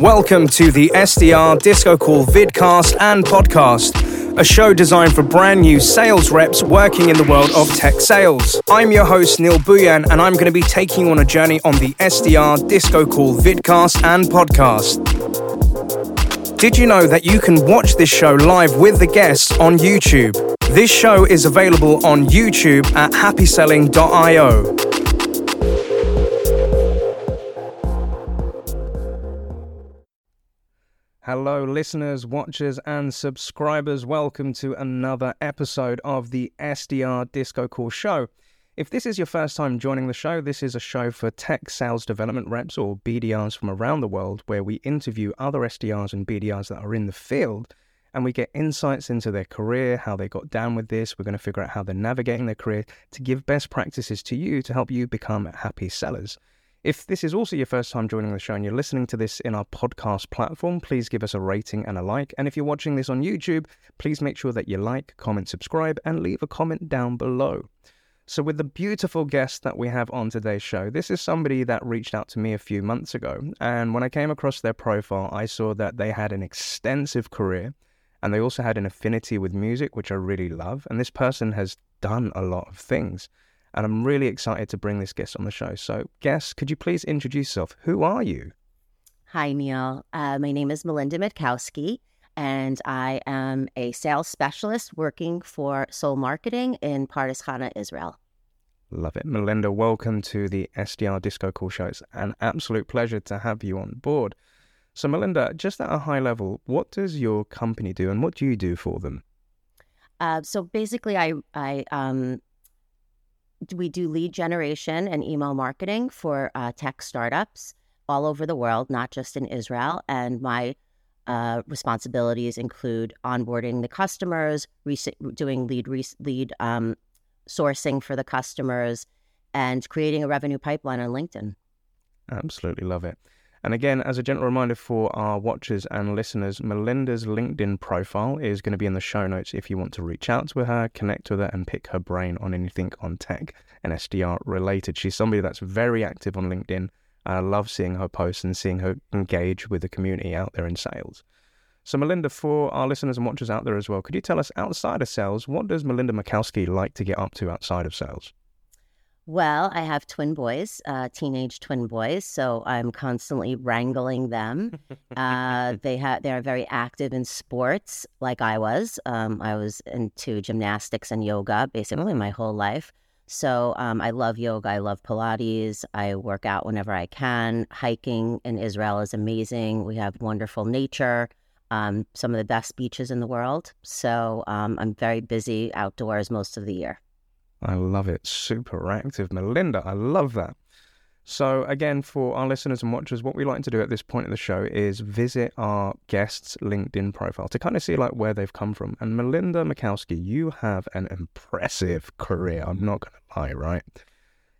Welcome to the SDR Disco Call vidcast and podcast, a show designed for brand new sales reps working in the world of tech sales. I'm your host, Neil Buyan, and I'm going to be taking you on a journey on the SDR Disco Call vidcast and podcast. Did you know that you can watch this show live with the guests on YouTube? This show is available on YouTube at happyselling.io. Hello, listeners, watchers, and subscribers. Welcome to another episode of the SDR Disco Call Show. If this is your first time joining the show, this is a show for tech sales development reps or BDRs from around the world where we interview other SDRs and BDRs that are in the field and we get insights into their career, how they got down with this. We're going to figure out how they're navigating their career to give best practices to you to help you become happy sellers. If this is also your first time joining the show and you're listening to this in our podcast platform, please give us a rating and a like. And if you're watching this on YouTube, please make sure that you like, comment, subscribe, and leave a comment down below. So, with the beautiful guest that we have on today's show, this is somebody that reached out to me a few months ago. And when I came across their profile, I saw that they had an extensive career and they also had an affinity with music, which I really love. And this person has done a lot of things and I'm really excited to bring this guest on the show. So, guest, could you please introduce yourself? Who are you? Hi, Neil. Uh, my name is Melinda Matkowsky, and I am a sales specialist working for Soul Marketing in Pardes Chana, Israel. Love it. Melinda, welcome to the SDR Disco Call Show. It's an absolute pleasure to have you on board. So, Melinda, just at a high level, what does your company do and what do you do for them? Uh, so basically, I, I um, we do lead generation and email marketing for uh, tech startups all over the world, not just in Israel. And my uh, responsibilities include onboarding the customers, re- doing lead lead um, sourcing for the customers, and creating a revenue pipeline on LinkedIn. Absolutely love it. And again, as a gentle reminder for our watchers and listeners, Melinda's LinkedIn profile is going to be in the show notes if you want to reach out to her, connect with her, and pick her brain on anything on tech and SDR related. She's somebody that's very active on LinkedIn. I love seeing her posts and seeing her engage with the community out there in sales. So, Melinda, for our listeners and watchers out there as well, could you tell us outside of sales, what does Melinda Matkowsky like to get up to outside of sales? Well, I have twin boys, uh, teenage twin boys, so I'm constantly wrangling them. Uh, they have they are very active in sports, like I was. Um, I was into gymnastics and yoga basically my whole life. So um, I love yoga. I love Pilates. I work out whenever I can. Hiking in Israel is amazing. We have wonderful nature. Um, some of the best beaches in the world. So um, I'm very busy outdoors most of the year. I love it. Super active. Melinda, I love that. So, again, for our listeners and watchers, what we like to do at this point of the show is visit our guests' LinkedIn profile to kind of see like where they've come from. And Melinda Matkowsky, you have an impressive career. I'm not going to lie, right?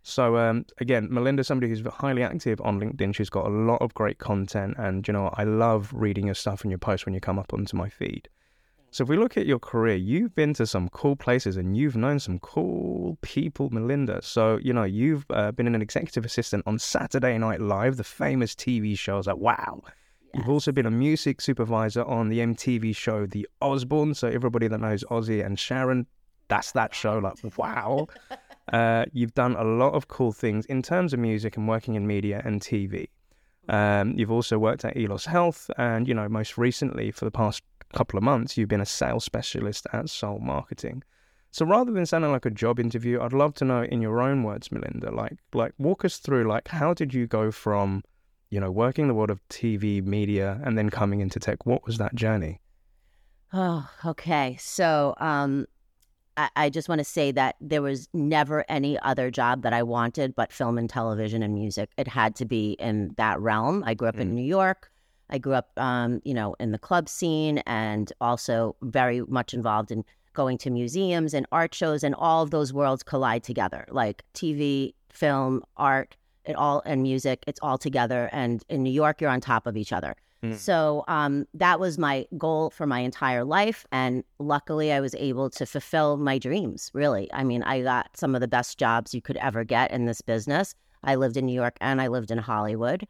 So, um, again, Melinda's somebody who's highly active on LinkedIn. She's got a lot of great content. And, you know, I love reading your stuff and your posts when you come up onto my feed. So if we look at your career, you've been to some cool places and you've known some cool people, Melinda. So, you know, you've uh, been an executive assistant on Saturday Night Live, the famous TV shows. Like, wow. Yes. You've also been a music supervisor on the MTV show The Osbourne. So everybody that knows Ozzy and Sharon, that's that show. Like, wow. uh, you've done a lot of cool things in terms of music and working in media and TV. Um, you've also worked at Eleos Health, and you know, most recently for the past couple of months, you've been a sales specialist at Soul Marketing. So rather than sounding like a job interview, I'd love to know in your own words, Melinda, like like walk us through like how did you go from, you know, working the world of TV, media, and then coming into tech? What was that journey? Oh, okay. So um I, I just want to say that there was never any other job that I wanted but film and television and music. It had to be in that realm. I grew up mm. in New York. I grew up, um, you know, in the club scene and also very much involved in going to museums and art shows, and all of those worlds collide together, like TV, film, art, it all, and music. It's all together. And in New York, you're on top of each other. Mm. So um, that was my goal for my entire life. And luckily, I was able to fulfill my dreams, really. I mean, I got some of the best jobs you could ever get in this business. I lived in New York and I lived in Hollywood.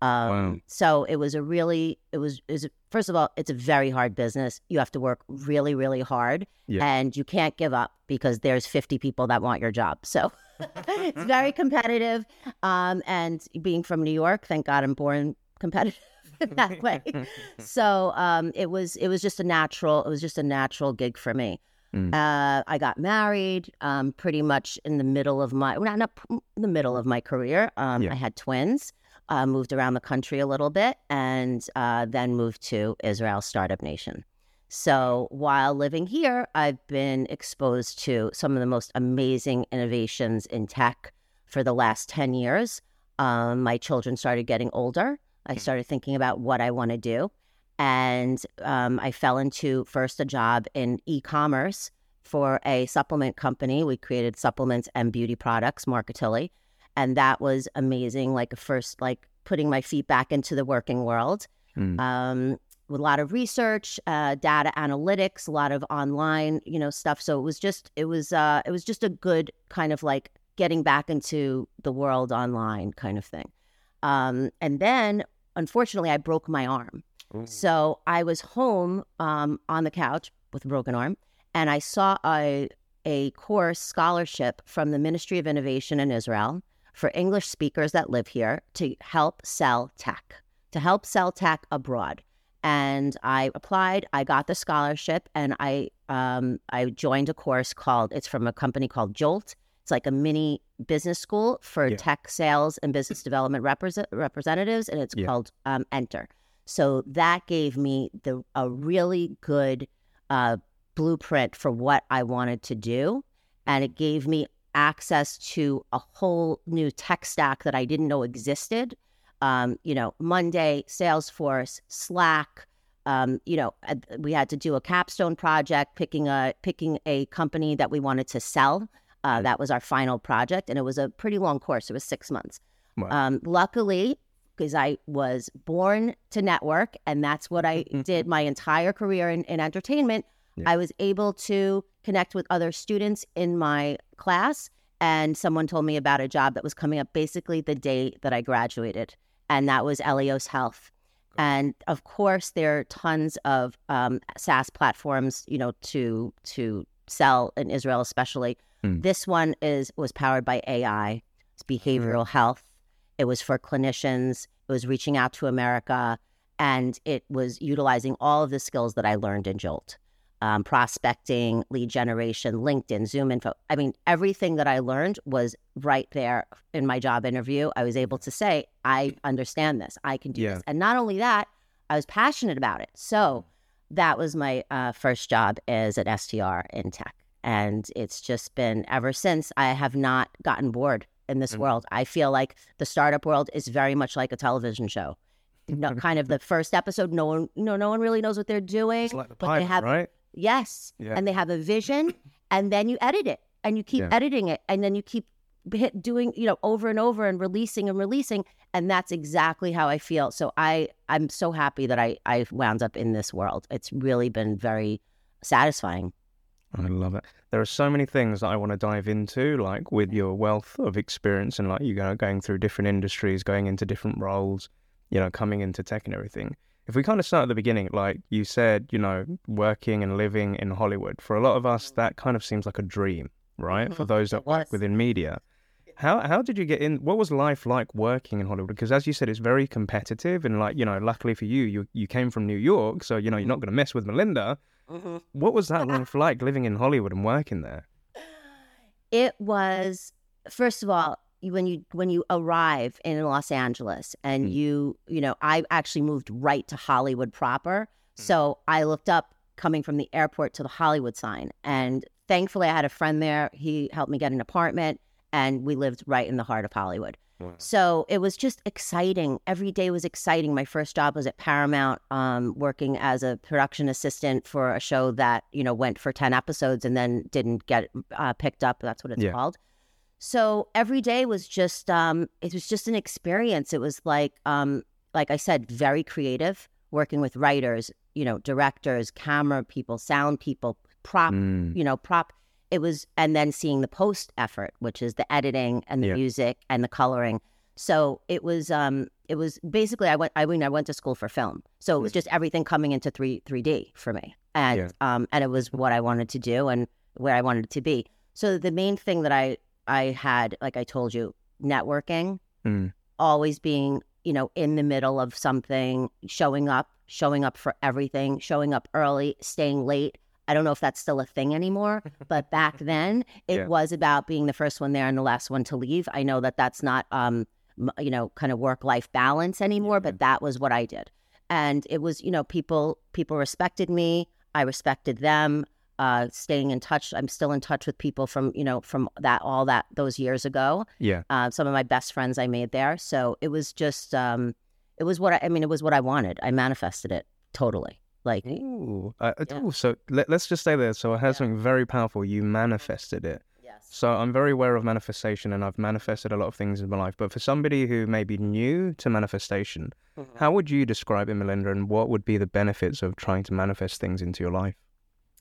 Um, Wow. So it was a really, it was, it was, first of all, it's a very hard business. You have to work really, really hard Yeah. and you can't give up because there's 50 people that want your job. So it's very competitive. Um, and being from New York, thank God I'm born competitive that way. so um, it was, it was just a natural, it was just a natural gig for me. Mm. Uh, I got married um, pretty much in the middle of my, well, not, not the middle of my career. Um, Yeah. I had twins, uh, moved around the country a little bit, and uh, then moved to Israel Startup Nation. So while living here, I've been exposed to some of the most amazing innovations in tech for the last 10 years. Um, my children started getting older. I started thinking about what I want to do. And um, I fell into first a job in e commerce for a supplement company. We created supplements and beauty products, Marketilli. And that was amazing. Like first, like putting my feet back into the working world Mm. um, with a lot of research, uh, data analytics, a lot of online, you know, stuff. So it was just, it was, uh, it was just a good kind of like getting back into the world online kind of thing. Um, and then, unfortunately, I broke my arm. So I was home um, on the couch with a broken arm, and I saw a a course scholarship from the Ministry of Innovation in Israel for English speakers that live here to help sell tech, to help sell tech abroad. And I applied. I got the scholarship, and I um, I joined a course called. It's from a company called Jolt. It's like a mini business school for Yeah. tech sales and business development represent- representatives, and it's Yeah. called um, Enter. So that gave me the a really good uh, blueprint for what I wanted to do, and it gave me access to a whole new tech stack that I didn't know existed. Um, you know, Monday, Salesforce, Slack. Um, you know, uh, we had to do a capstone project, picking a picking a company that we wanted to sell. Uh, that was our final project, and it was a pretty long course. It was six months. Wow. Um, luckily, because I was born to network, and that's what I did my entire career in, in entertainment. Yeah. I was able to connect with other students in my class, and someone told me about a job that was coming up basically the day that I graduated, and that was Eleos Health. And of course, there are tons of um, SaaS platforms, you know, to to sell in Israel, especially. Mm. This one is was powered by AI. It's behavioral health. It was for clinicians. It was reaching out to America, and it was utilizing all of the skills that I learned in Jolt. Um, prospecting, lead generation, LinkedIn, ZoomInfo. I mean, everything that I learned was right there in my job interview. I was able to say, I understand this. I can do Yeah. this. And not only that, I was passionate about it. So that was my uh, first job as an SDR in tech. And it's just been ever since. I have not gotten bored in this Mm. world. I feel like the startup world is very much like a television show. No, kind of the first episode, no one, no, no one really knows what they're doing. It's like the but pilot, they have right? Yes. Yeah. And they have a vision and then you edit it and you keep Yeah. editing it and then you keep hit doing, you know, over and over and releasing and releasing. And that's exactly how I feel. So I, I'm so happy that I, I wound up in this world. It's really been very satisfying. I love it. There are so many things that I want to dive into, like with your wealth of experience and like you know going through different industries, going into different roles, you know, coming into tech and everything. If we kind of start at the beginning, like you said, you know, working and living in Hollywood, for a lot of us, that kind of seems like a dream, right? For Mhm. those that work within media. How how did you get in? What was life like working in Hollywood? Because as you said, it's very competitive, and like you know, luckily for you, you you came from New York, so you know you're not going to mess with Melinda. What was that life like living in Hollywood and working there? It was first of all you- when you when you arrive in Los Angeles and Mm. you you know I actually moved right to Hollywood proper, Mm. so I looked up coming from the airport to the Hollywood sign, and thankfully I had a friend there. He helped me get an apartment, and we lived right in the heart of Hollywood. So it was just exciting. Every day was exciting. My first job was at Paramount, um, working as a production assistant for a show that you know went for ten episodes and then didn't get uh, picked up. That's what it's Yeah. called. So every day was just um, it was just an experience. It was like um, like I said, very creative, working with writers, you know, directors, camera people, sound people, prop Mm, you know, prop. It was, and then seeing the post effort, which is the editing and the Yeah. music and the coloring. So it was, um, it was basically I went I mean I went to school for film, so it was just everything coming into three three D for me, and Yeah. um and it was what I wanted to do and where I wanted to be. So the main thing that I I had, like I told you, networking, Mm. always being you know in the middle of something, showing up, showing up for everything, showing up early, staying late. I don't know if that's still a thing anymore, but back then it Yeah. was about being the first one there and the last one to leave. I know that that's not, um, you know, kind of work life balance anymore, but that was what I did, and it was, you know, people people respected me, I respected them. Uh, staying in touch, I'm still in touch with people from you know from that all that those years ago. Yeah. Uh, some of my best friends I made there, so it was just, um, it was what I, I mean, it was what I wanted. I manifested it totally. Like Ooh. Uh, Yeah. ooh, so let, us just stay there. So I had Yeah. something very powerful. You manifested it. yes, So I'm very aware of manifestation and I've manifested a lot of things in my life. But for somebody who may be new to manifestation, how would you describe it, Melinda, and what would be the benefits of trying to manifest things into your life?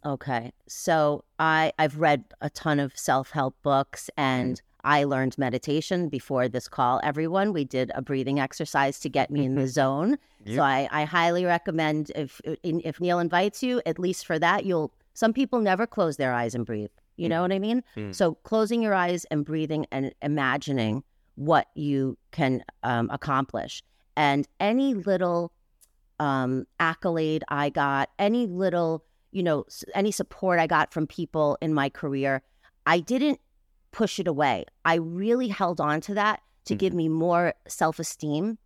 Okay. So I I've read a ton of self-help books and I learned meditation before this call. Everyone, we did a breathing exercise to get me in the zone. Yep. So I, I highly recommend if if Neil invites you, at least for that, you'll some people never close their eyes and breathe. You know what I mean? Mm. So closing your eyes and breathing and imagining what you can um, accomplish. And any little um, accolade I got, any little, you know, any support I got from people in my career, I didn't push it away. I really held on to that to give me more self esteem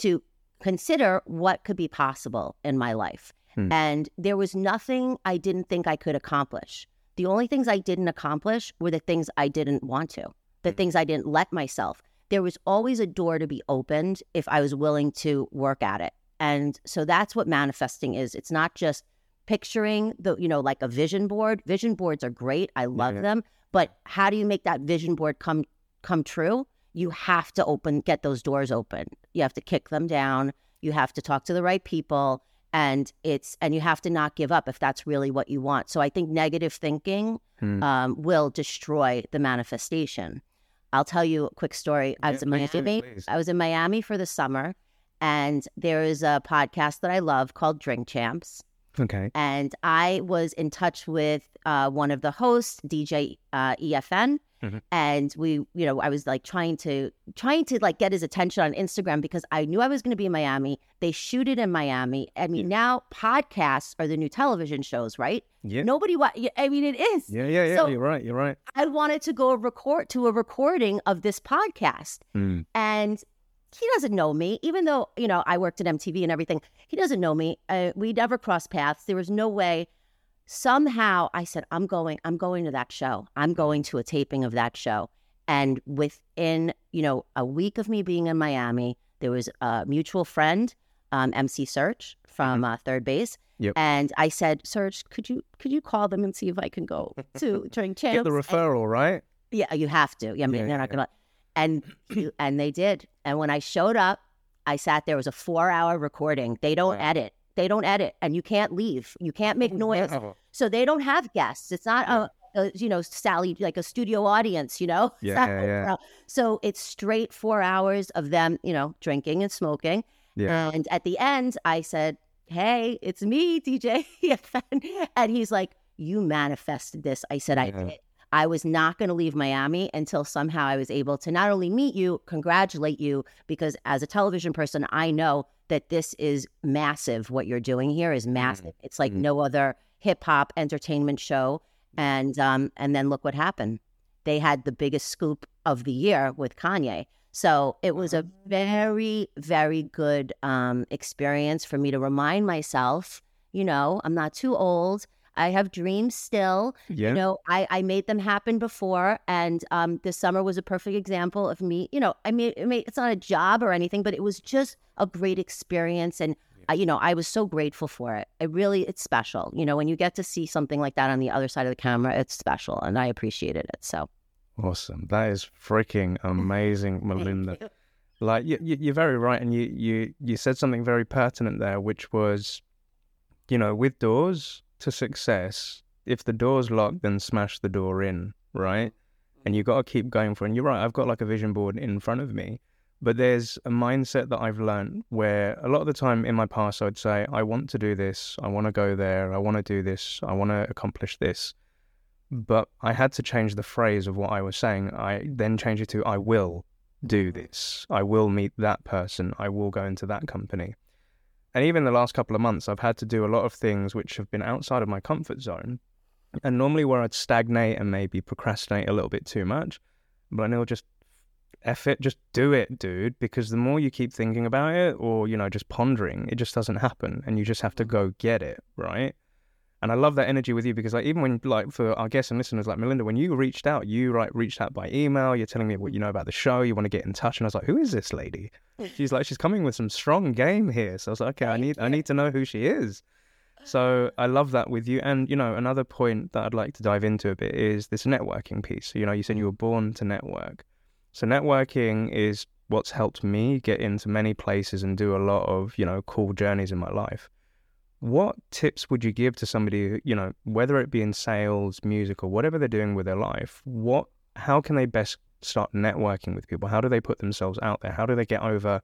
to consider what could be possible in my life. Hmm. And there was nothing I didn't think I could accomplish. The only things I didn't accomplish were the things I didn't want to, the Hmm. things I didn't let myself. There was always a door to be opened if I was willing to work at it. And so that's what manifesting is. It's not just picturing the, you know, like a vision board. Vision boards are great. I love Yeah. them. But how do you make that vision board come come true? You have to open get those doors open. You have to kick them down. You have to talk to the right people and it's and you have to not give up if that's really what you want. So I think negative thinking Hmm. um, will destroy the manifestation. I'll tell you a quick story. I Yeah, was in Miami. please. I was in Miami for the summer, and there is a podcast that I love called Drink Champs. Okay. And I was in touch with uh, one of the hosts, DJ uh, EFN, Mhm. and we, you know, I was like trying to trying to like get his attention on Instagram because I knew I was going to be in Miami. They shoot it in Miami. I mean, now podcasts are the new television shows, right? Yeah. Nobody, wa- I mean, it is. Yeah, yeah, yeah. So- you're right. You're right. I wanted to go record to a recording of this podcast. Mm. And he doesn't know me, even though, you know, I worked at MTV and everything. He doesn't know me. Uh, we never crossed paths. There was no way. Somehow I said, I'm going, I'm going to that show. I'm going to a taping of that show. And within, you know, a week of me being in Miami, there was a mutual friend, um, MC Serch from uh, Third Bass. Yep. And I said, Serch, could you could you call them and see if I can go to Drink Champs? Get the And- referral, right? yeah, you have to. Yeah, I mean, Yeah, they're not yeah. gonna. And and they did. And when I showed up, I sat there. It was a four-hour recording. They don't Wow. edit. They don't edit, and you can't leave. You can't make oh, noise. Wow. So they don't have guests. It's not a, a you know Sally like a studio audience. You know. Yeah, not yeah, yeah. So it's straight four hours of them, you know, drinking and smoking. Yeah. And at the end, I said, "Hey, it's me, DJ." and he's like, "You manifested this." I said, "I Yeah. did." I was not going to leave Miami until somehow I was able to not only meet you, congratulate you, because as a television person, I know that this is massive. What you're doing here is massive. It's like Mhm. no other hip hop entertainment show. And um, and then look what happened. They had the biggest scoop of the year with Kanye. So it was a very, very good um, experience for me to remind myself, you know, I'm not too old. I have dreams still. Yeah. You know, I, I made them happen before. And um, this summer was a perfect example of me. You know, I mean, I mean, it's not a job or anything, but it was just a great experience. And, uh, you know, I was so grateful for it. It really, it's special. You know, when you get to see something like that on the other side of the camera, it's special. And I appreciated it. So, Awesome. That is freaking amazing, Melinda. Like you, you, you're very right, and you, you, you said something very pertinent there, which was, you know, with doors to success, if the door's locked, then smash the door in, right? And you got to keep going for. it. And you're right. I've got like a vision board in front of me, But there's a mindset that I've learned where a lot of the time in my past, I'd say, I want to do this, I want to go there, I want to do this, I want to accomplish this. But I had to change the phrase of what I was saying. I then changed it to, I will do this, I will meet that person, I will go into that company. And even the last couple of months, I've had to do a lot of things which have been outside of my comfort zone. And normally, where I'd stagnate and maybe procrastinate a little bit too much, but I know just F it, just do it, dude. Because the more you keep thinking about it or, you know, just pondering, it just doesn't happen. And you just have to mm. go get it, right? And I love that energy with you because, like, even when, like, for our guests and listeners, like Melinda, when you reached out, you like reached out by email. You're telling me what you know about the show. You want to get in touch, and I was like, "Who is this lady?" She's like, "She's coming with some strong game here." So I was like, "Okay, I need, I need to know who she is." So oh. I love that with you. And you know, another point that I'd like to dive into a bit is this networking piece. So, you know, you said you mm. were born to network. So networking is what's helped me get into many places and do a lot of, you know, cool journeys in my life. What tips would you give to somebody, you know, whether it be in sales, music, or whatever they're doing with their life? What, how can they best start networking with people? How do they put themselves out there? How do they get over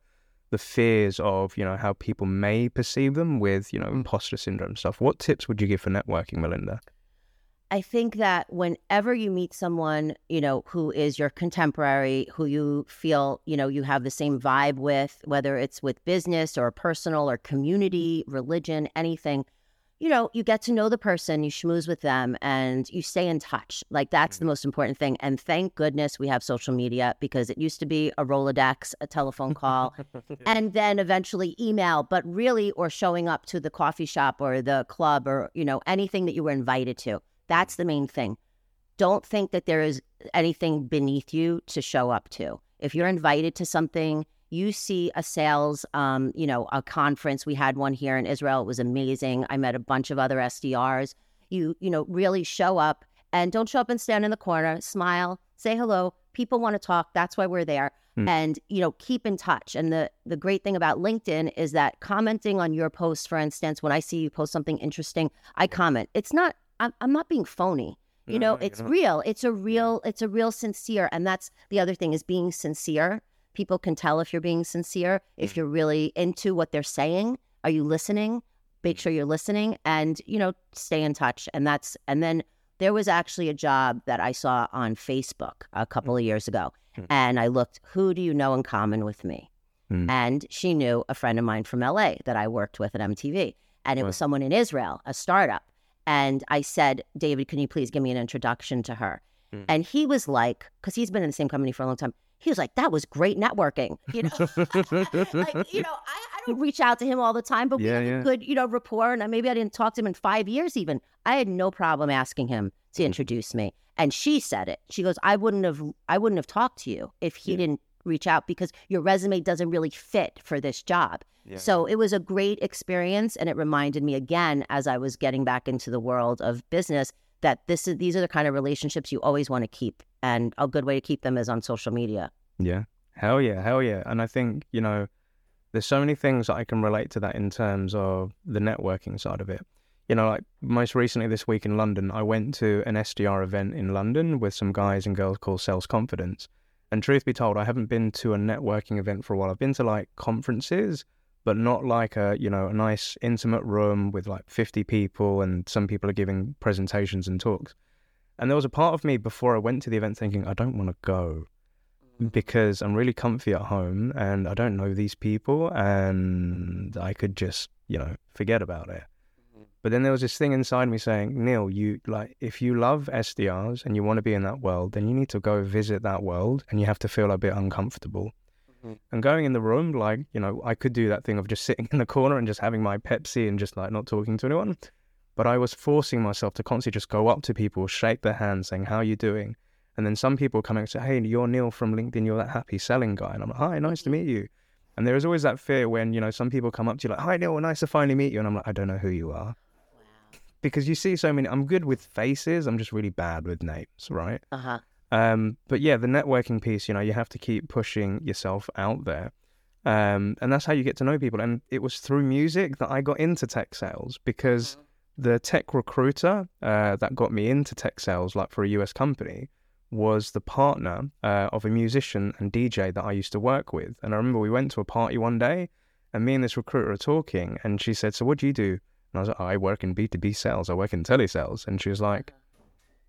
the fears of, you know, how people may perceive them with, you know, mm. imposter syndrome stuff? What tips would you give for networking, Melinda? I think that whenever you meet someone, you know, who is your contemporary, who you feel, you know, you have the same vibe with, whether it's with business or personal or community, religion, anything, you know, you get to know the person, you schmooze with them, and you stay in touch. Like that's the mm-hmm. most important thing. And thank goodness we have social media because it used to be a Rolodex, a telephone call, and then eventually email, but really, or showing up to the coffee shop or the club or, you know, anything that you were invited to. That's the main thing. Don't think that there is anything beneath you to show up to. If you're invited to something, you see a sales, um, you know, a conference. We had one here in Israel. It was amazing. I met a bunch of other SDRs. You, you know, really show up and don't show up and stand in the corner. Smile, say hello. People want to talk. That's why we're there. Hmm. And you know, keep in touch. And the the great thing about LinkedIn is that commenting on your post, for instance, when I see you post something interesting, I comment. It's not I'm, I'm not being phony. You No, know, no, you're it's not. real. It's a real, it's a real sincere. And that's the other thing is being sincere. People can tell if you're being sincere, Mm. if you're really into what they're saying. Are you listening? Make Mm. sure you're listening and, you know, stay in touch. And that's, and then there was actually a job that I saw on Facebook a couple of years ago. Hmm. And I looked, who do you know in common with me? Hmm. And she knew a friend of mine from LA that I worked with at MTV. And it was someone in Israel, a startup. And I said, David, can you please give me an introduction to her? Hmm. And he was like, because he's been in the same company for a long time, he was like, that was great networking. You know, like, you know, I, I don't reach out to him all the time, but we Yeah, have yeah. a good, you know, rapport. And maybe I didn't talk to him in five years even. I had no problem asking him to Hmm. introduce me. And she said it. She goes, I wouldn't have, I wouldn't have talked to you if he Yeah. didn't reach out because your resume doesn't really fit for this job. Yeah. So it was a great experience, and it reminded me again as I was getting back into the world of business that this is these are the kind of relationships you always want to keep, and a good way to keep them is on social media. Yeah. Hell yeah. Hell yeah. And I think, you know, there's so many things that I can relate to that in terms of the networking side of it. You know, like most recently this week in London, I went to an SDR event in London with some guys and girls called Sales Confidence. And truth be told, I haven't been to a networking event for a while. I've been to like conferences, but not like a, you know, a nice intimate room with like 50 people and some people are giving presentations and talks. And there was a part of me before I went to the event thinking, I don't want to go mm. because I'm really comfy at home and I don't know these people and I could just, you know, forget about it. Mm-hmm. But then there was this thing inside me saying, Neil, you like, if you love SDRs and you want to be in that world, then you need to go visit that world and you have to feel a bit uncomfortable. Mhm. And going in the room, like, you know, I could do that thing of just sitting in the corner and just having my Pepsi and just like not talking to anyone. But I was forcing myself to constantly just go up to people, shake their hand, saying, How are you doing? And then some people come and say, Hey, you're Neil from LinkedIn, you're that happy selling guy. And I'm like, Hi, nice to meet you. And there is always that fear when, you know, some people come up to you like, Hi, Neil, nice to finally meet you. And I'm like, I don't know who you are. Because you see so many, I'm good with faces, I'm just really bad with names, right? Uh huh. Um, but yeah, the networking piece, you know, you have to keep pushing yourself out there. Um, and that's how you get to know people. And it was through music that I got into tech sales because the tech recruiter uh, that got me into tech sales, like for a US company, was the partner uh, of a musician and DJ that I used to work with. And I remember we went to a party one day and me and this recruiter are talking and she said, So what do you do? And I was like, oh, I work in B2B sales. I work in telesales. And she was like,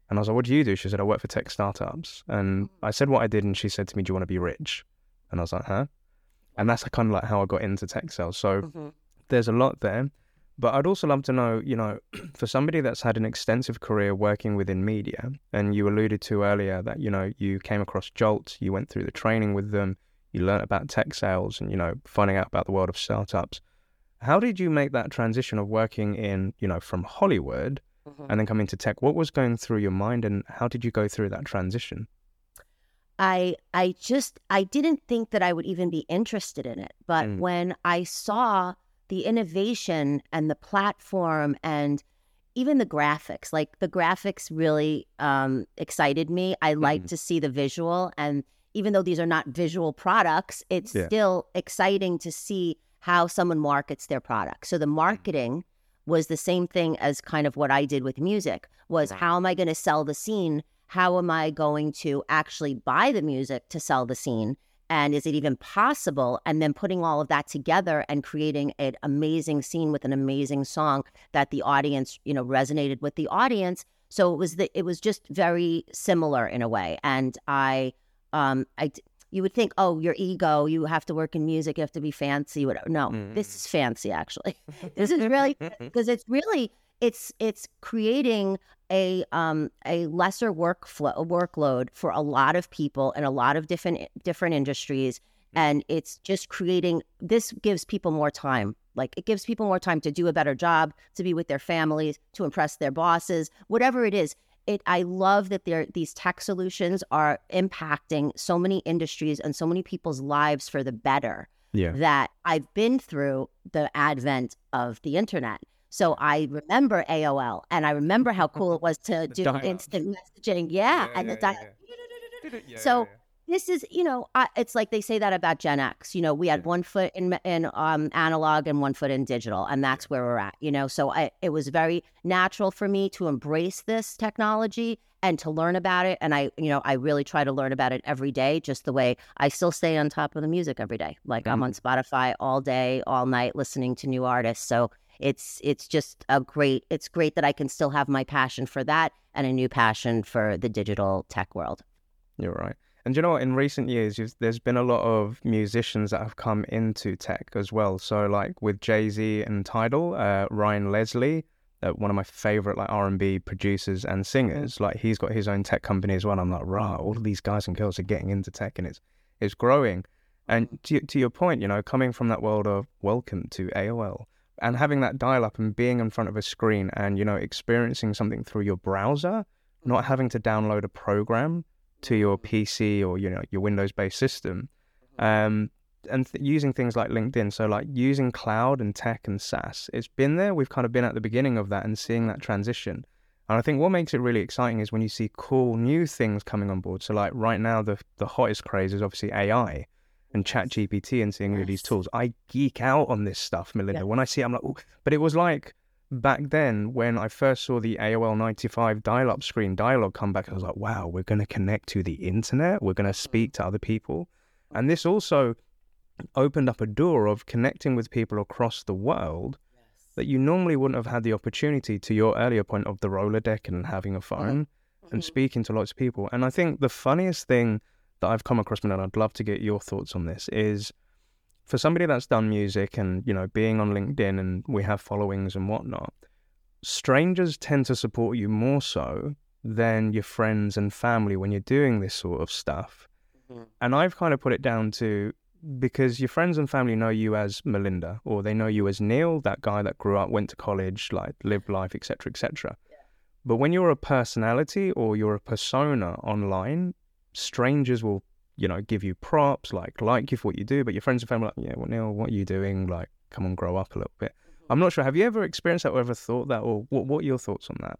and I was like, what do you do? She said, I work for tech startups. And I said what I did. And she said to me, do you want to be rich? And I was like, huh? And that's kind of like how I got into tech sales. So mm-hmm. there's a lot there. But I'd also love to know, you know, for somebody that's had an extensive career working within media, and you alluded to earlier that, you know, you came across Jolt, you went through the training with them, you learned about tech sales and, you know, finding out about the world of startups. How did you make that transition of working in, you know, from Hollywood mm-hmm. and then coming to tech? What was going through your mind and how did you go through that transition? I I just I didn't think that I would even be interested in it. But mm. when I saw the innovation and the platform and even the graphics, like the graphics really um, excited me. I mm. like to see the visual. And even though these are not visual products, it's yeah. still exciting to see how someone markets their product. So the mm. marketing was the same thing as kind of what I did with music was how am I going to sell the scene? How am I going to actually buy the music to sell the scene? and is it even possible and then putting all of that together and creating an amazing scene with an amazing song that the audience you know resonated with the audience so it was the, it was just very similar in a way and i um i you would think oh your ego you have to work in music you have to be fancy whatever no mm. this is fancy actually this is really because it's really it's it's creating a um a lesser workflow workload for a lot of people in a lot of different different industries mm. and it's just creating this gives people more time like it gives people more time to do a better job to be with their families to impress their bosses whatever it is it i love that there these tech solutions are impacting so many industries and so many people's lives for the better yeah. that i've been through the advent of the internet so I remember AOL and I remember how cool it was to do instant messaging. Yeah. yeah and yeah, the yeah, So this is, you know, I, it's like they say that about Gen X. You know, we had one foot in in um, analog and one foot in digital, and that's where we're at. You know, so I, it was very natural for me to embrace this technology and to learn about it. And I, you know, I really try to learn about it every day, just the way I still stay on top of the music every day. Like mm-hmm. I'm on Spotify all day, all night, listening to new artists. So it's it's just a great it's great that I can still have my passion for that and a new passion for the digital tech world. You're right. And you know? In recent years, there's been a lot of musicians that have come into tech as well. So, like with Jay Z and Tidal, uh, Ryan Leslie, uh, one of my favorite like R and B producers and singers, like he's got his own tech company as well. I'm like, rah, all of these guys and girls are getting into tech, and it's it's growing. And to, to your point, you know, coming from that world of welcome to AOL, and having that dial up and being in front of a screen and you know experiencing something through your browser not having to download a program to your pc or you know your windows based system mm-hmm. um, and th- using things like linkedin so like using cloud and tech and saas it's been there we've kind of been at the beginning of that and seeing that transition and i think what makes it really exciting is when you see cool new things coming on board so like right now the the hottest craze is obviously ai and ChatGPT and seeing yes. all these tools. I geek out on this stuff, Melinda. Yeah. When I see it, I'm like, Ooh. but it was like back then when I first saw the AOL 95 dial up screen dialogue come back, I was like, wow, we're going to connect to the internet. We're going to speak to other people. And this also opened up a door of connecting with people across the world yes. that you normally wouldn't have had the opportunity to your earlier point of the Rolodex and having a phone mm-hmm. and speaking to lots of people. And I think the funniest thing that I've come across, and I'd love to get your thoughts on this, is for somebody that's done music and, you know, being on LinkedIn and we have followings and whatnot, strangers tend to support you more so than your friends and family when you're doing this sort of stuff. Mm-hmm. And I've kind of put it down to because your friends and family know you as Melinda or they know you as Neil, that guy that grew up, went to college, like lived life, etc., etc. Yeah. But when you're a personality or you're a persona online, strangers will, you know, give you props, like like you for what you do, but your friends and family, like, yeah, well, Neil, what are you doing? Like, come on, grow up a little bit. Mm-hmm. I'm not sure. Have you ever experienced that or ever thought that, or what? What are your thoughts on that?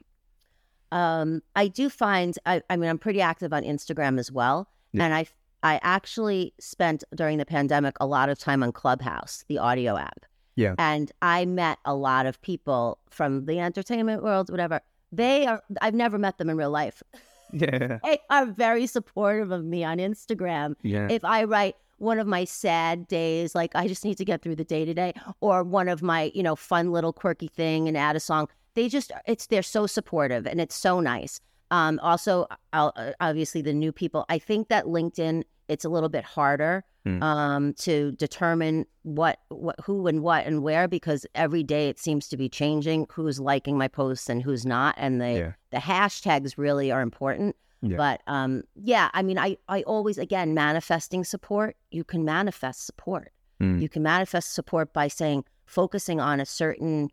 Um, I do find, I, I mean, I'm pretty active on Instagram as well, yeah. and I I actually spent during the pandemic a lot of time on Clubhouse, the audio app. Yeah. And I met a lot of people from the entertainment world, whatever. They are, I've never met them in real life. Yeah. they are very supportive of me on Instagram. Yeah. If I write one of my sad days, like I just need to get through the day today, or one of my, you know, fun little quirky thing and add a song, they just, it's, they're so supportive and it's so nice. Um, also, I'll, uh, obviously, the new people, I think that LinkedIn, it's a little bit harder Mm. um, to determine what, what, who and what and where because every day it seems to be changing who's liking my posts and who's not. And the, Yeah. the hashtags really are important. Yeah. But um, yeah, I mean, I, I always, again, manifesting support, you can manifest support. Mm. You can manifest support by saying, focusing on a certain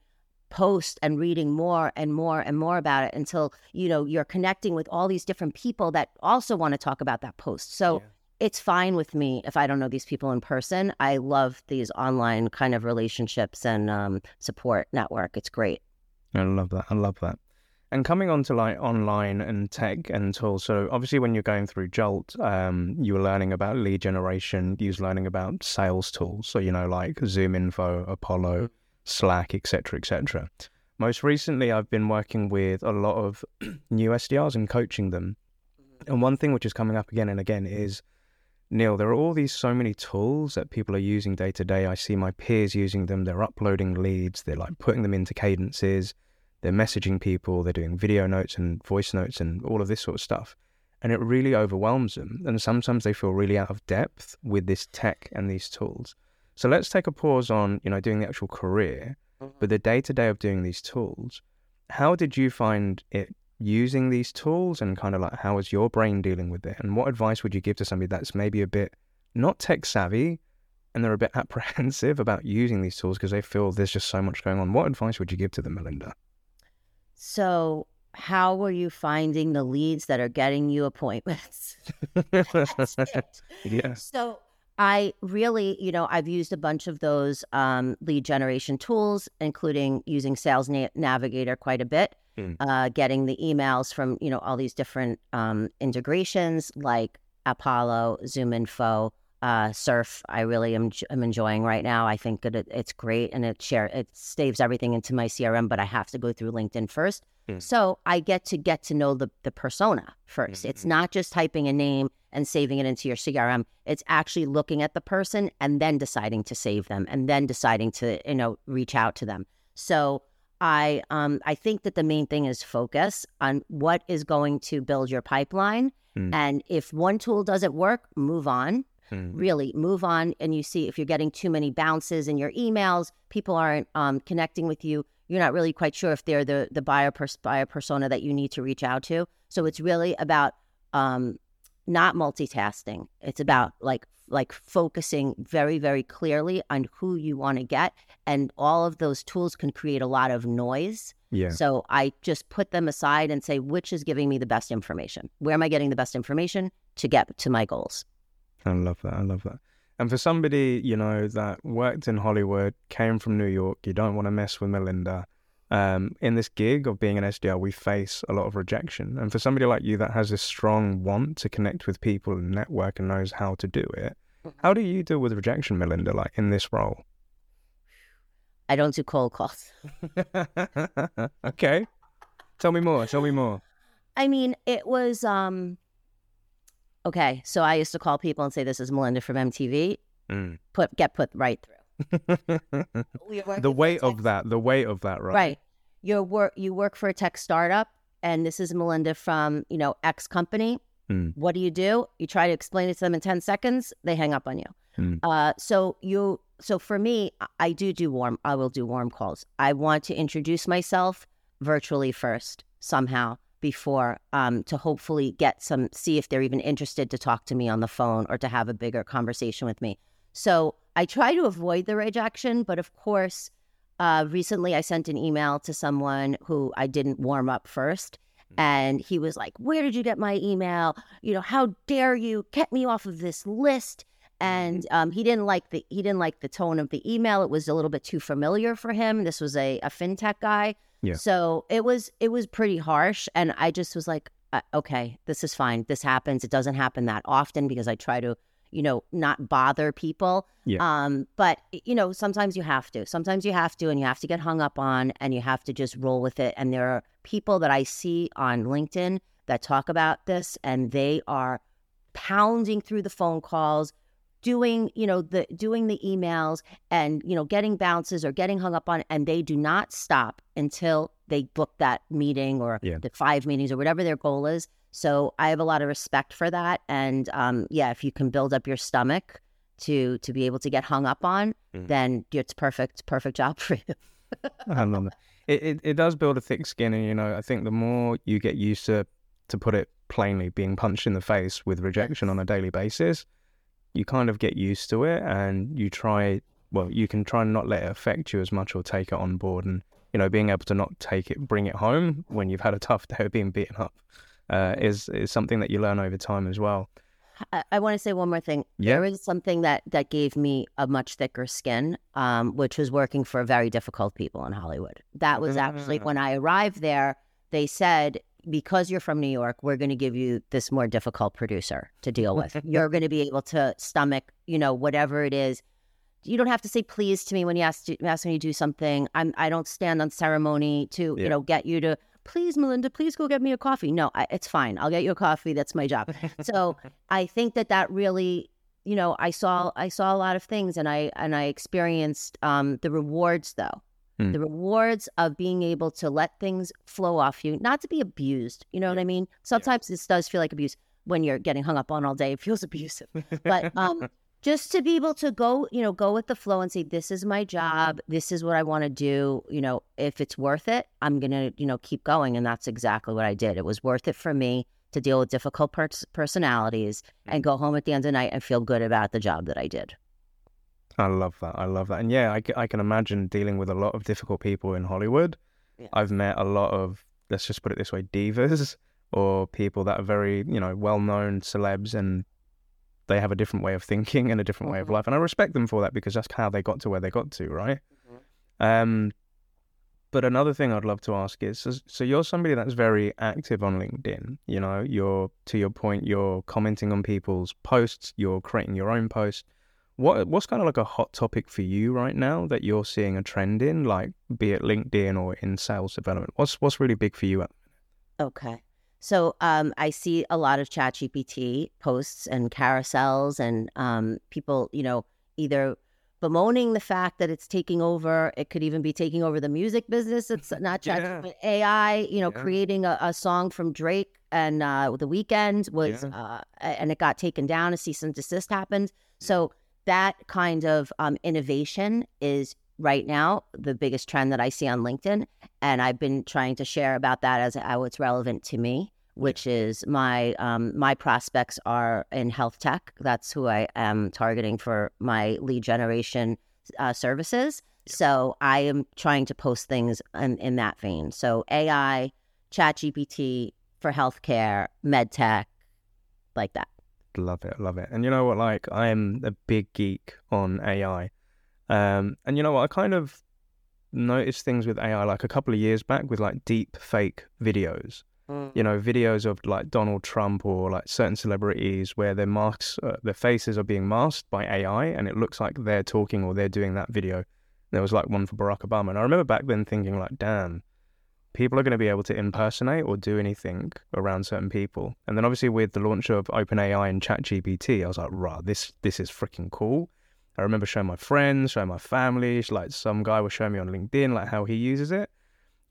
post and reading more and more and more about it until, you know, you're connecting with all these different people that also want to talk about that post. So Yeah. It's fine with me if I don't know these people in person. I love these online kind of relationships and um, support network. It's great. I love that. I love that. And coming on to like online and tech and tools. So obviously, when you're going through Jolt, um, you were learning about lead generation. You was learning about sales tools. So you know, like ZoomInfo, Apollo, Slack, etc., etc. Most recently, I've been working with a lot of new SDRs and coaching them. And one thing which is coming up again and again is Neil, there are all these so many tools that people are using day to day. I see my peers using them. They're uploading leads. They're like putting them into cadences. They're messaging people. They're doing video notes and voice notes and all of this sort of stuff. And it really overwhelms them. And sometimes they feel really out of depth with this tech and these tools. So let's take a pause on, you know, doing the actual career, mm-hmm. but the day to day of doing these tools. How did you find it using these tools and kind of like how is your brain dealing with it? And what advice would you give to somebody that's maybe a bit not tech savvy and they're a bit apprehensive about using these tools because they feel there's just so much going on? What advice would you give to them, Melinda? So, how are you finding the leads that are getting you appointments? Yeah. So, I really, you know, I've used a bunch of those um, lead generation tools, including using Sales Navigator quite a bit, Mm. uh, getting the emails from, you know, all these different um, integrations like Apollo, ZoomInfo, uh, Surfe. I really am, am enjoying right now. I think that it, it's great and it share it saves everything into my CRM, but I have to go through LinkedIn first. Mm. So I get to get to know the the persona 1st It's Mhm. not just typing a name and saving it into your CRM. It's actually looking at the person and then deciding to save them and then deciding to, you know, reach out to them. So I um I think that the main thing is focus on what is going to build your pipeline. Mm. And if one tool doesn't work, move on. Mm. Really move on. And you see if you're getting too many bounces in your emails, people aren't um, connecting with you. You're not really quite sure if they're the the buyer pers- buyer persona that you need to reach out to. So it's really about um, not multitasking. It's about like like focusing very very clearly on who you want to get, and all of those tools can create a lot of noise. Yeah. So I just put them aside and say which is giving me the best information. Where am I getting the best information to get to my goals? I love that. I love that. And for somebody, you know, that worked in Hollywood, came from New York, you don't want to mess with Melinda. Um, in this gig of being an SDR, we face a lot of rejection. And for somebody like you that has this strong want to connect with people and network and knows how to do it, how do you deal with rejection, Melinda, like in this role? I don't do cold calls. okay. Tell me more. Tell me more. I mean, it was um okay. So I used to call people and say, "This is Melinda from MTV." Mm. Put get put right through. the weight of that, the weight of that, right? right. You work you work for a tech startup, and this is Melinda from you know X company. Mm. What do you do? You try to explain it to them in ten seconds. They hang up on you. Mm. Uh, so you so for me, I- I do do warm. I will do warm calls. I want to introduce myself virtually first somehow before um, to hopefully get some see if they're even interested to talk to me on the phone or to have a bigger conversation with me. So I try to avoid the rejection, but of course, uh, recently I sent an email to someone who I didn't warm up first. And he was like, Where did you get my email? You know, how dare you get me off of this list? And um, he didn't like the he didn't like the tone of the email. It was a little bit too familiar for him. This was a, a fintech guy, Yeah. so it was it was pretty harsh. And I just was like, uh, okay, this is fine. This happens. It doesn't happen that often because I try to you know not bother people. Yeah. Um, but you know sometimes you have to. Sometimes you have to, and you have to get hung up on, and you have to just roll with it. And there are people that I see on LinkedIn that talk about this, and they are pounding through the phone calls, doing you know the doing the emails, and you know getting bounces or getting hung up on, and they do not stop until they book that meeting or Yeah. the five meetings or whatever their goal is. So I have a lot of respect for that, and um, yeah, if you can build up your stomach to to be able to get hung up on, Mm. then it's perfect perfect job for you. I love it. It, it. it does build a thick skin, and you know, I think the more you get used to, to put it plainly, being punched in the face with rejection on a daily basis, you kind of get used to it, and you try. Well, you can try and not let it affect you as much, or take it on board, and you know, being able to not take it, bring it home when you've had a tough day of being beaten up, uh, is is something that you learn over time as well. I, I want to say one more thing. Yeah. There is something that that gave me a much thicker skin, um, which was working for very difficult people in Hollywood. That was actually Ah. when I arrived there. They said because you're from New York, we're going to give you this more difficult producer to deal with. you're going to be able to stomach, you know, whatever it is. You don't have to say please to me when you ask to, ask me to do something. I'm I don't stand on ceremony to Yeah. you know get you to please Melinda, please go get me a coffee. No, I, it's fine. I'll get you a coffee. That's my job. So I think that that really, you know, I saw I saw a lot of things, and I and I experienced um, the rewards though. Hmm. The rewards of being able to let things flow off you, not to be abused. You know what I mean? Sometimes this does feel like abuse when you're getting hung up on all day. It feels abusive, but um, just to be able to go, you know, go with the flow and say, "This is my job. This is what I want to do." You know, if it's worth it, I'm gonna, you know, keep going, and that's exactly what I did. It was worth it for me to deal with difficult pers- personalities and go home at the end of the night and feel good about the job that I did. I love that. I love that. And yeah, I can imagine dealing with a lot of difficult people in Hollywood. Yeah. I've met a lot of, let's just put it this way, divas or people that are very, you know, well known celebs and they have a different way of thinking and a different way of Mhm. life. And I respect them for that because that's how they got to where they got to, right? Mhm. Um, but another thing I'd love to ask is, so, so you're somebody that's very active on LinkedIn. You know, you're to your point, you're commenting on people's posts, you're creating your own posts. What what's kind of like a hot topic for you right now that you're seeing a trend in, like be it LinkedIn or in sales development? What's what's really big for you? Okay. So um, I see a lot of ChatGPT posts and carousels and um, people, you know, either bemoaning the fact that it's taking over. It could even be taking over the music business. It's not Yeah. ChatGPT, AI, you know, Yeah. creating a, a song from Drake and uh, The Weeknd was, Yeah. uh, and it got taken down. A cease and desist happened. So that kind of um, innovation is right now the biggest trend that I see on LinkedIn, and I've been trying to share about that as how it's relevant to me. Which is my um, my prospects are in health tech. That's who I am targeting for my lead generation uh, services. So I am trying to post things in, in that vein. So AI, ChatGPT for healthcare, med tech, like that. Love it, love it. And you know what? Like, I'm a big geek on AI. Um, and you know what? I kind of noticed things with AI like a couple of years back with like deep fake videos. You know, videos of like Donald Trump or like certain celebrities where their masks, uh, their faces are being masked by AI, and it looks like they're talking or they're doing that video. There was like one for Barack Obama, and I remember back then thinking like, damn, people are going to be able to impersonate or do anything around certain people. And then obviously with the launch of OpenAI and ChatGPT, I was like, rah, this this is freaking cool. I remember showing my friends, showing my family, like some guy was showing me on LinkedIn like how he uses it.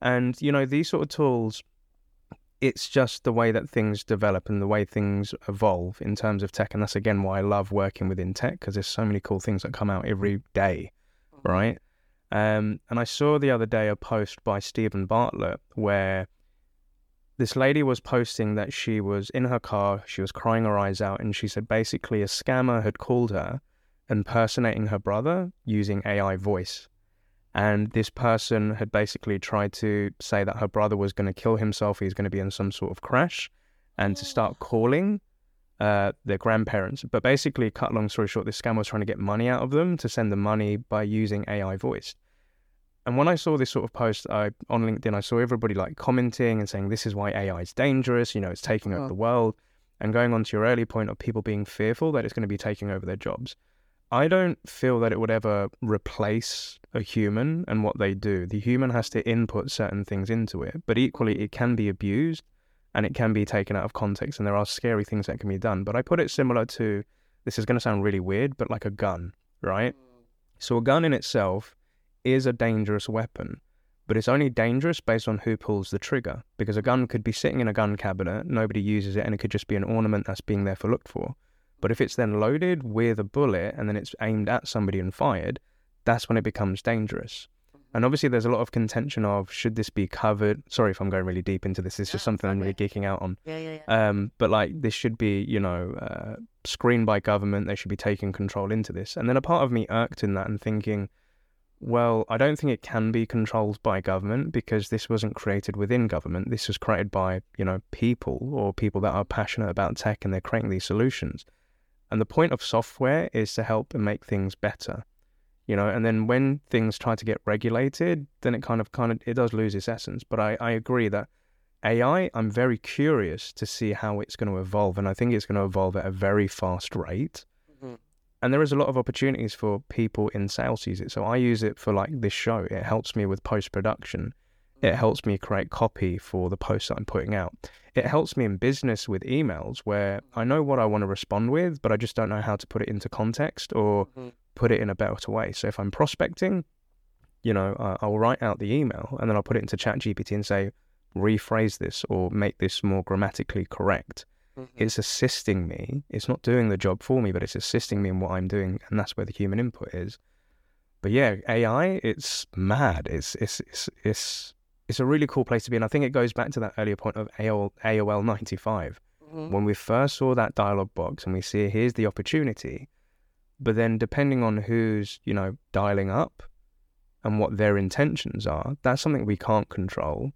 And you know, these sort of tools, it's just the way that things develop and the way things evolve in terms of tech. And that's again why I love working within tech because there's so many cool things that come out every day, mm-hmm. right? Um, and I saw the other day a post by Steven Bartlett where this lady was posting that she was in her car, she was crying her eyes out, and she said basically a scammer had called her impersonating her brother using AI voice. And this person had basically tried to say that her brother was going to kill himself, he's going to be in some sort of crash, and to start calling uh, their grandparents. But basically, cut long story short, this scam was trying to get money out of them to send the money by using AI voice. And when I saw this sort of post I, on LinkedIn, I saw everybody like commenting and saying, this is why AI is dangerous, you know, it's taking over Oh. the world. And going on to your early point of people being fearful that it's going to be taking over their jobs. I don't feel that it would ever replace a human and what they do. The human has to input certain things into it, but equally, it can be abused. And it can be taken out of context, and there are scary things that can be done. But I put it similar to this is going to sound really weird, but like a gun, right? So a gun in itself is a dangerous weapon, but it's only dangerous based on who pulls the trigger. Because a gun could be sitting in a gun cabinet, nobody uses it, and it could just be an ornament that's being there for looked for. But if it's then loaded with a bullet and then it's aimed at somebody and fired, that's when it becomes dangerous. And obviously, there's a lot of contention of should this be covered? Sorry if I'm going really deep into this. It's just something I'm really geeking out on. Yeah, yeah, yeah. Um, but like this should be, you know, uh, screened by government. They should be taking control into this. And then a part of me irked in that and thinking, well, I don't think it can be controlled by government because this wasn't created within government. This was created by, you know, people or people that are passionate about tech and they're creating these solutions. And the point of software is to help and make things better you know and then when things try to get regulated then it kind of kind of it does lose its essence. But i i agree that ai i'm very curious to see how it's going to evolve and i think it's going to evolve at a very fast rate. Mhm. and there is a lot of opportunities for people in sales to use it so i use it for like this show. It helps me with post production it helps me create copy for the posts that i'm putting out. It helps me in business with emails where i know what i want to respond with but i just don't know how to put it into context or Mhm. Put it in a better way. So if I'm prospecting, you know, uh, I'll write out the email and then I'll put it into ChatGPT and say, rephrase this or make this more grammatically correct. Mhm. It's assisting me. It's not doing the job for me, but it's assisting me in what I'm doing, and that's where the human input is. But yeah, AI, it's mad. It's it's it's it's it's a really cool place to be, and I think it goes back to that earlier point of AOL AOL ninety five Mhm. when we first saw that dialogue box and we see here's the opportunity, but then depending on who's, you know, dialing up and what their intentions are, that's something we can't control.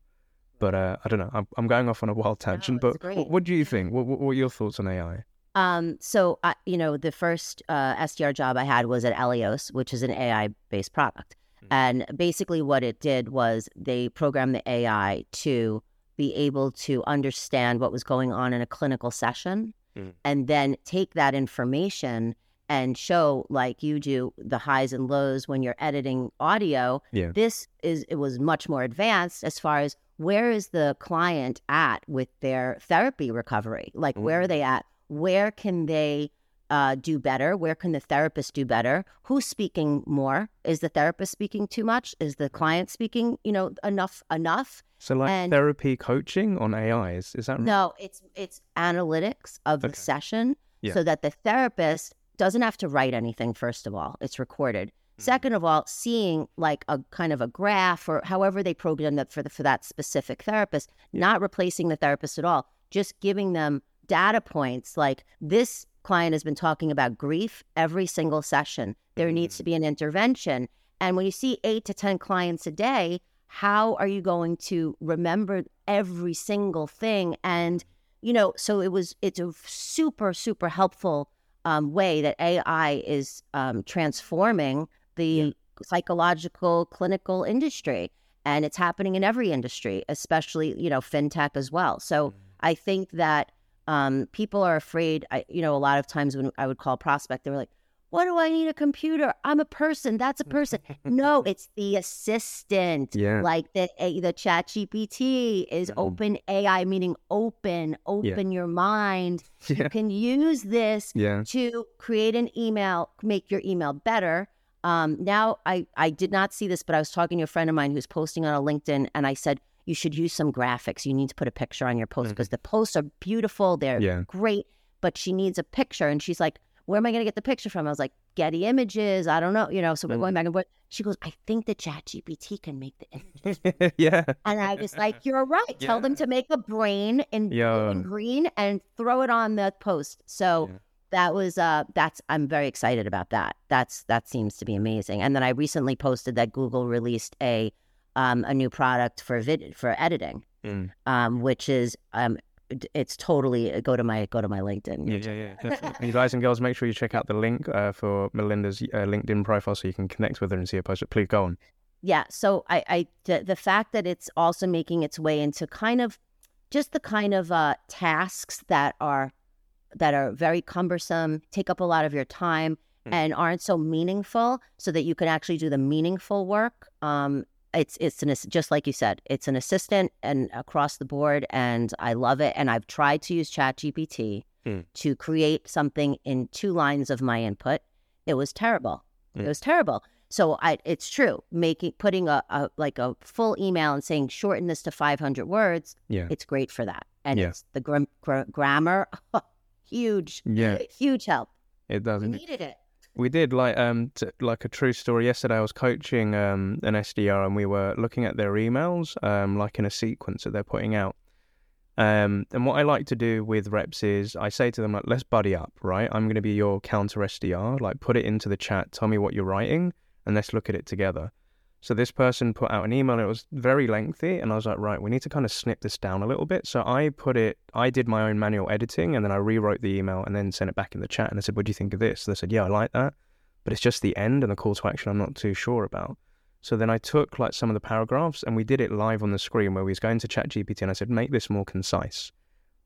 But uh, I don't know. I'm, I'm going off on a wild tangent. but what, what do you think? What, what, what are your thoughts on AI? Um, so I, you know, the first uh, SDR job I had was at Eleos, which is an AI based product. Mhm. And basically, what it did was they programmed the AI to be able to understand what was going on in a clinical session Mm. and then take that information and show, like you do, the highs and lows when you're editing audio. Yeah. This is, it was much more advanced as far as where is the client at with their therapy recovery? Like, where are Mm. they at? Where can they uh, do better? Where can the therapist do better? Who's speaking more? Is the therapist speaking too much? Is the client speaking, you know, enough? Enough? So like And- therapy coaching on AI is is that right? No, it's it's analytics of the session Yeah. so that the therapist doesn't have to write anything. First of all, it's recorded. Mm-hmm. Second of all, seeing like a kind of a graph or however they program that for the, for that specific therapist, not replacing the therapist at all, just giving them data points like this client has been talking about grief every single session. There needs to be an intervention. And when you see eight to 10 clients a day, how are you going to remember every single thing? And, you know, so it was, it's a super, super helpful um, way that AI is um, transforming the psychological clinical industry. And it's happening in every industry, especially, you know, fintech as well. So I think that um, people are afraid. I, you know, a lot of times when I would call prospect, they were like, "What do I need a computer? I'm a person. That's a person." no, it's the assistant. Yeah. Like the A- the ChatGPT is Mhm. open AI, meaning open, open your mind. Yeah. You can use this Yeah. to create an email, make your email better. Um, now, I, I did not see this, but I was talking to a friend of mine who's posting on a LinkedIn, and I said, you should use some graphics. You need to put a picture on your post because the posts are beautiful. They're Yeah. great, but she needs a picture. And she's like, where am I going to get the picture from? I was like, Getty Images. I don't know. You know, so we're going back and forth. She goes, I think the ChatGPT can make the images. yeah. and I was like, you're right. Tell them to make a brain in, and green and throw it on the post. So Yeah. that was uh that's I'm very excited about that. That's that seems to be amazing. And then I recently posted that Google released a um a new product for vid for editing, Mm. um which is um it's totally uh, go to my go to my LinkedIn. Yeah, yeah, yeah. Definitely. you guys and girls, make sure you check out the link uh, for Melinda's uh, LinkedIn profile so you can connect with her and see her post. Please go on. Yeah. So I, I the, the fact that it's also making its way into kind of just the kind of uh, tasks that are that are very cumbersome, take up a lot of your time, Mm. and aren't so meaningful, so that you can actually do the meaningful work. Um, it's it's an just like you said, it's an assistant and across the board, and I love it. And I've tried to use ChatGPT Hmm. to create something in two lines of my input. It was terrible. Hmm. It was terrible. So I, it's true. Making putting a, a like a full email and saying shorten this to 500 words. Yeah. it's great for that. And Yeah. it's the gram- gra- grammar, huge, Yeah, huge help. it does. We and needed it. We did like um t- like a true story. Yesterday, I was coaching um an SDR, and we were looking at their emails um like in a sequence that they're putting out. Um, and what I like to do with reps is I say to them like, let's buddy up, right? I'm going to be your counter SDR. Like, put it into the chat. Tell me what you're writing, and let's look at it together. So this person put out an email. It was very lengthy, and I was like, right, we need to kind of snip this down a little bit. So I put it. I did my own manual editing, and then I rewrote the email, and then sent it back in the chat. And I said, what do you think of this? And they said, yeah, I like that, but it's just the end and the call to action. I'm not too sure about. So then I took like some of the paragraphs and we did it live on the screen where we was going to ChatGPT and I said, make this more concise.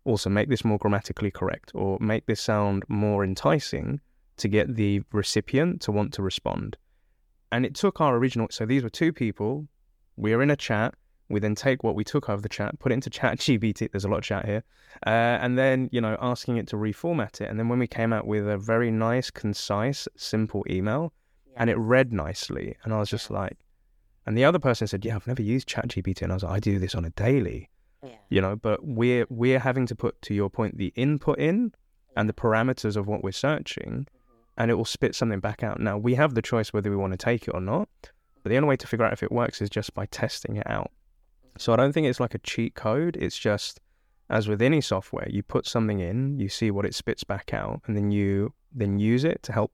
Also, make this more grammatically correct or make this sound more enticing to get the recipient to want to respond. And it took our original. So these were two people. We are in a chat. We then take what we took out of the chat, put it into chat ChatGPT. There's a lot of chat here. Uh, and then, you know, asking it to reformat it. And then when we came out with a very nice, concise, simple email, and it read nicely. And I was just like, and the other person said, "Yeah, I've never used chat ChatGPT," and I was like, "I do this on a daily, Yeah. you know." But we're we're having to put, to your point, the input in and the parameters of what we're searching, and it will spit something back out. Now we have the choice whether we want to take it or not, but the only way to figure out if it works is just by testing it out. So I don't think it's like a cheat code. It's just as with any software, you put something in, you see what it spits back out, and then you then use it to help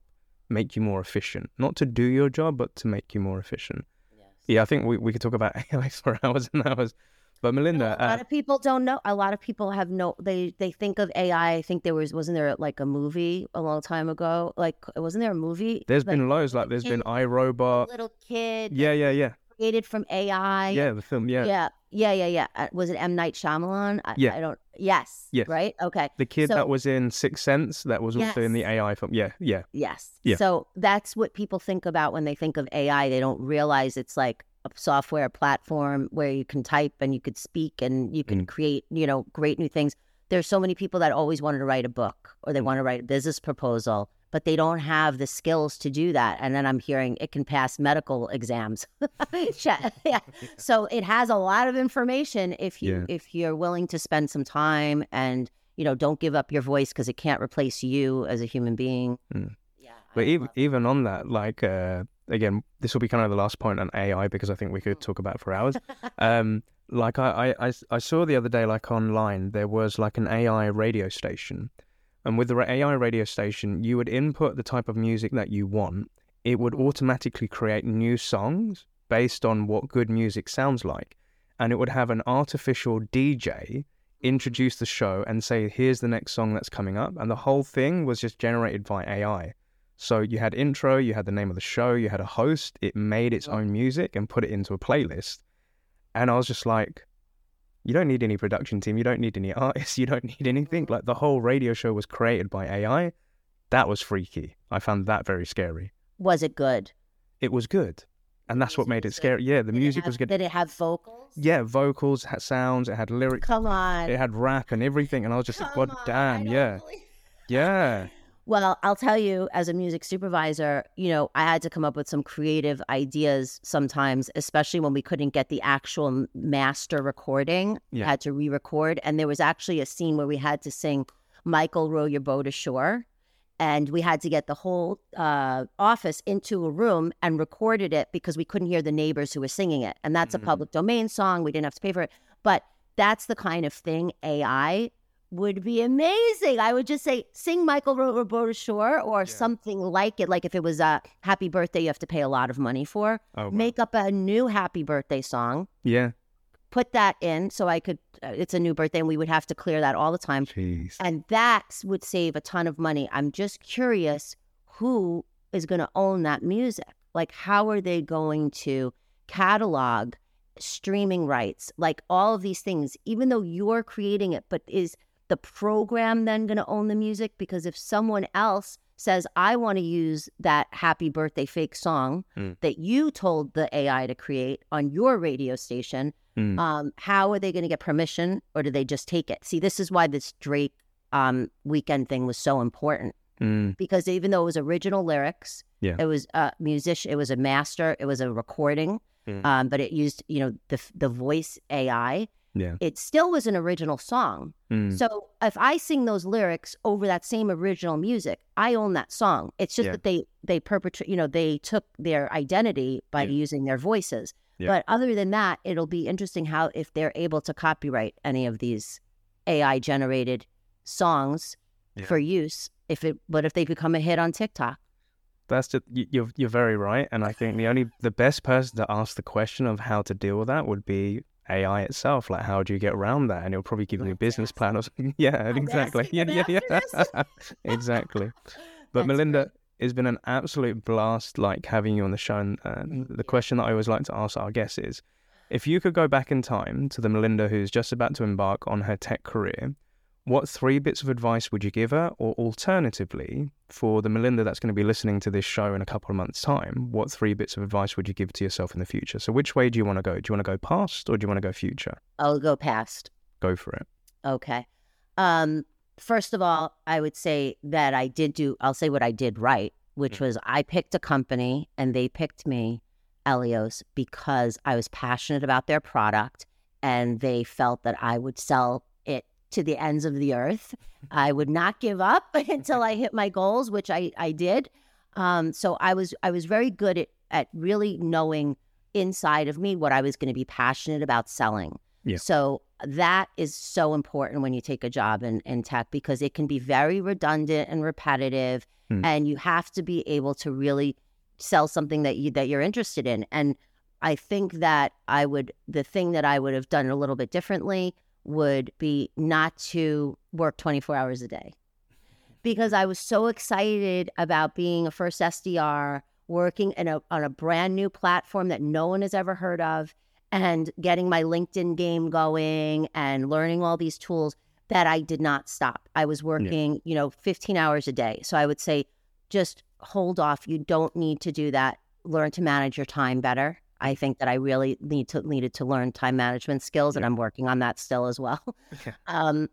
make you more efficient. Not to do your job, but to make you more efficient. Yes. Yeah, I think we, we could talk about AI for hours and hours. But Melinda, a lot uh, of people don't know. A lot of people have no. They they think of AI. I think there was wasn't there like a movie a long time ago? Like wasn't there a movie? there's like, been loads. Like there's been iRobot. little kid Yeah, yeah, yeah, created from AI. yeah. The film. Yeah, yeah, yeah, yeah, yeah. Uh, was it M Night Shyamalan? I, Yeah. I don't. Yes. Yes. Right. Okay. the kid So- that was in Sixth Sense. That was also in the AI film. Yeah, yeah, Yes. Yeah. So that's what people think about when they think of AI. They don't realize it's like software platform where you can type and you could speak and you can Mm. create, you know, great new things. There's so many people that always wanted to write a book or they Mm. want to write a business proposal, but they don't have the skills to do that. And then I'm hearing it can pass medical exams. yeah. So it has a lot of information if you Yeah. if you're willing to spend some time and you know don't give up your voice because it can't replace you as a human being. Mm. Yeah. I But even even on that, like uh, again, this will be kind of the last point on AI because I think we Mm. could talk about it for hours. um, like I, I, I, I saw the other day, like online, there was like an AI radio station, and with the AI radio station, you would input the type of music that you want. It would automatically create new songs based on what good music sounds like, and it would have an artificial DJ introduce the show and say, "Here's the next song that's coming up," and the whole thing was just generated by AI. So you had intro, you had the name of the show, you had a host. It made its own music and put it into a playlist. And I was just like, you don't need any production team, you don't need any artists, you don't need anything. Mm-hmm. Like the whole radio show was created by AI. That was freaky. I found that very scary. was it good? It was good. And that's what made it scary. Yeah, the Did music have- was good. Did it have vocals? Yeah, vocals, had sounds, it had lyrics, Come on. it had rap and everything. And I was just like, God Come on, damn, yeah. believe- Yeah. Well, I'll tell you, as a music supervisor, you know, I had to come up with some creative ideas sometimes, especially when we couldn't get the actual master recording. Yeah. Had to re record. And there was actually a scene where we had to sing Michael Row Your Boat Ashore. And we had to get the whole uh, office into a room and recorded it because we couldn't hear the neighbors who were singing it. And that's Mhm. a public domain song. We didn't have to pay for it. But that's the kind of thing AI would be amazing. I would just say, sing Michael Ro- Roberta Shore or something like it. Like if it was a happy birthday, you have to pay a lot of money for. Oh, wow. Make up a new happy birthday song, yeah. put that in so I could, uh, it's a new birthday and we would have to clear that all the time. Jeez. And that would save a ton of money. I'm just curious who is going to own that music? Like, how are they going to catalog streaming rights? Like, all of these things, even though you're creating it, but is the program then going to own the music? Because if someone else says, I want to use that happy birthday fake song Mm. that you told the AI to create on your radio station. Mm. Um, how are they going to get permission or do they just take it? See, this is why this Drake um, Weeknd thing was so important Mm. because even though it was original lyrics, Yeah. it was a musician, it was a master, it was a recording, Mm. um, but it used, you know, the the voice AI. Yeah. It still was an original song. Mm. So if I sing those lyrics over that same original music, I own that song. It's just Yeah. that they they perpetrate, you know, they took their identity by Yeah. using their voices. Yeah. But other than that, it'll be interesting how if they're able to copyright any of these AI generated songs for use. If it, but if they become a hit on TikTok, That's just, you- you're you're very right, and I think the only the best person to ask the question of how to deal with that would be AI itself. Like, how do you get around that? And it'll probably give you a business plan or something. Yeah, exactly. Yeah, yeah, yeah. exactly. But That's Melinda, it's been an absolute blast, like having you on the show. And uh, the question that I always like to ask our guests is, if you could go back in time to the Melinda who's just about to embark on her tech career, what three bits of advice would you give her? Or alternatively, for the Melinda that's going to be listening to this show in a couple of months' time, what three bits of advice would you give to yourself in the future? So, which way do you want to go? Do you want to go past or do you want to go future? I'll go past. Go for it. Okay. Um, first of all, I would say that I did do, I'll say what I did right, which was I picked a company and they picked me, Eleos, because I was passionate about their product and they felt that I would sell to the ends of the earth. I would not give up until I hit my goals, which I, I did. Um, so I was I was very good at, at really knowing inside of me what I was going to be passionate about selling. Yeah. So that is so important when you take a job in, in tech because it can be very redundant and repetitive Hmm. and you have to be able to really sell something that you that you're interested in. And I think that I would the thing that I would have done a little bit differently would be not to work 24 hours a day. Because I was so excited about being a first SDR, working in a, on a brand new platform that no one has ever heard of, and getting my LinkedIn game going and learning all these tools that I did not stop. I was working, you know, 15 hours a day. So I would say just hold off. You don't need to do that. Learn to manage your time better. I think that I really need to needed to learn time management skills, and I'm working on that still as well. Yeah. Um,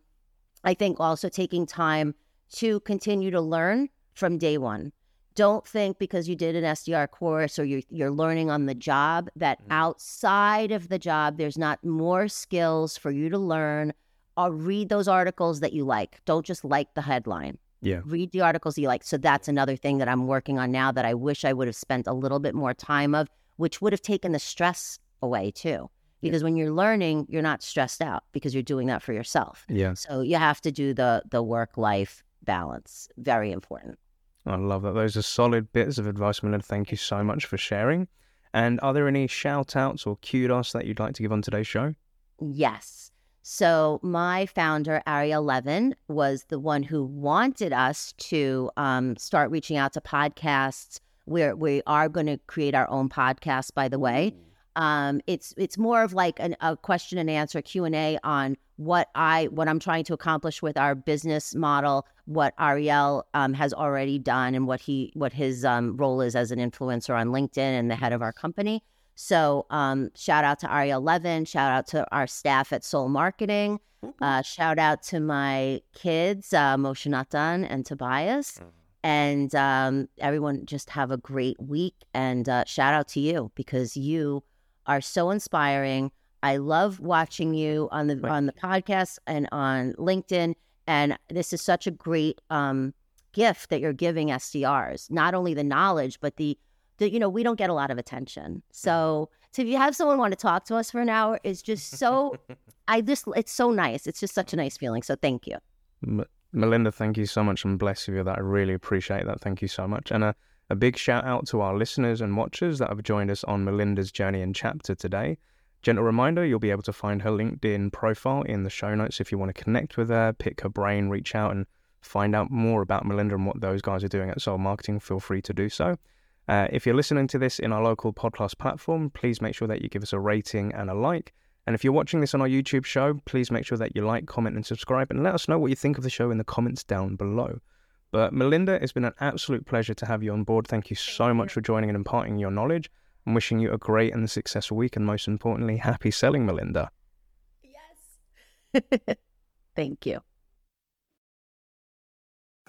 I think also taking time to continue to learn from day one. Don't think because you did an SDR course or you're, you're learning on the job that Mm. outside of the job, there's not more skills for you to learn or read those articles that you like. Don't just like the headline. Yeah. Read the articles you like. So that's another thing that I'm working on now that I wish I would have spent a little bit more time of, which would have taken the stress away too. Yeah. Because when you're learning, you're not stressed out because you're doing that for yourself. Yeah. So you have to do the the work life balance. Very important. I love that. Those are solid bits of advice, Melinda. Thank you so much for sharing. And are there any shout outs or kudos that you'd like to give on today's show? Yes. So my founder, Ariel Levin, was the one who wanted us to um, start reaching out to podcasts. We're, we are going to create our own podcast, by the way. Um, it's it's more of like an, a question and answer Q and A on what I what I'm trying to accomplish with our business model, what Ariel um, has already done, and what he what his um, role is as an influencer on LinkedIn and the head of our company. So um, shout out to Ariel Levin, shout out to our staff at Soul Marketing, uh, shout out to my kids, uh, Moshe Natan and Tobias. And um, everyone, just have a great week. And uh, shout out to you because you are so inspiring. I love watching you on the on the podcast and on LinkedIn. And this is such a great um, gift that you're giving SDRs. Not only the knowledge, but the the you know we don't get a lot of attention. So so if you have someone want to talk to us for an hour, it's just so I just it's so nice. It's just such a nice feeling. So thank you. Melinda, thank you so much and bless you with that. I really appreciate that. Thank you so much. And a, a big shout out to our listeners and watchers that have joined us on Melinda's journey and chapter today. Gentle reminder you'll be able to find her LinkedIn profile in the show notes if you want to connect with her, pick her brain, reach out and find out more about Melinda and what those guys are doing at Soul Marketing. Feel free to do so. Uh, if you're listening to this in our local podcast platform, please make sure that you give us a rating and a like. And if you're watching this on our YouTube show, please make sure that you like, comment, and subscribe, and let us know what you think of the show in the comments down below. But Melinda, it's been an absolute pleasure to have you on board. Thank you so much for joining and imparting your knowledge. I'm wishing you a great and successful week, and most importantly, happy selling, Melinda. Yes. Thank you.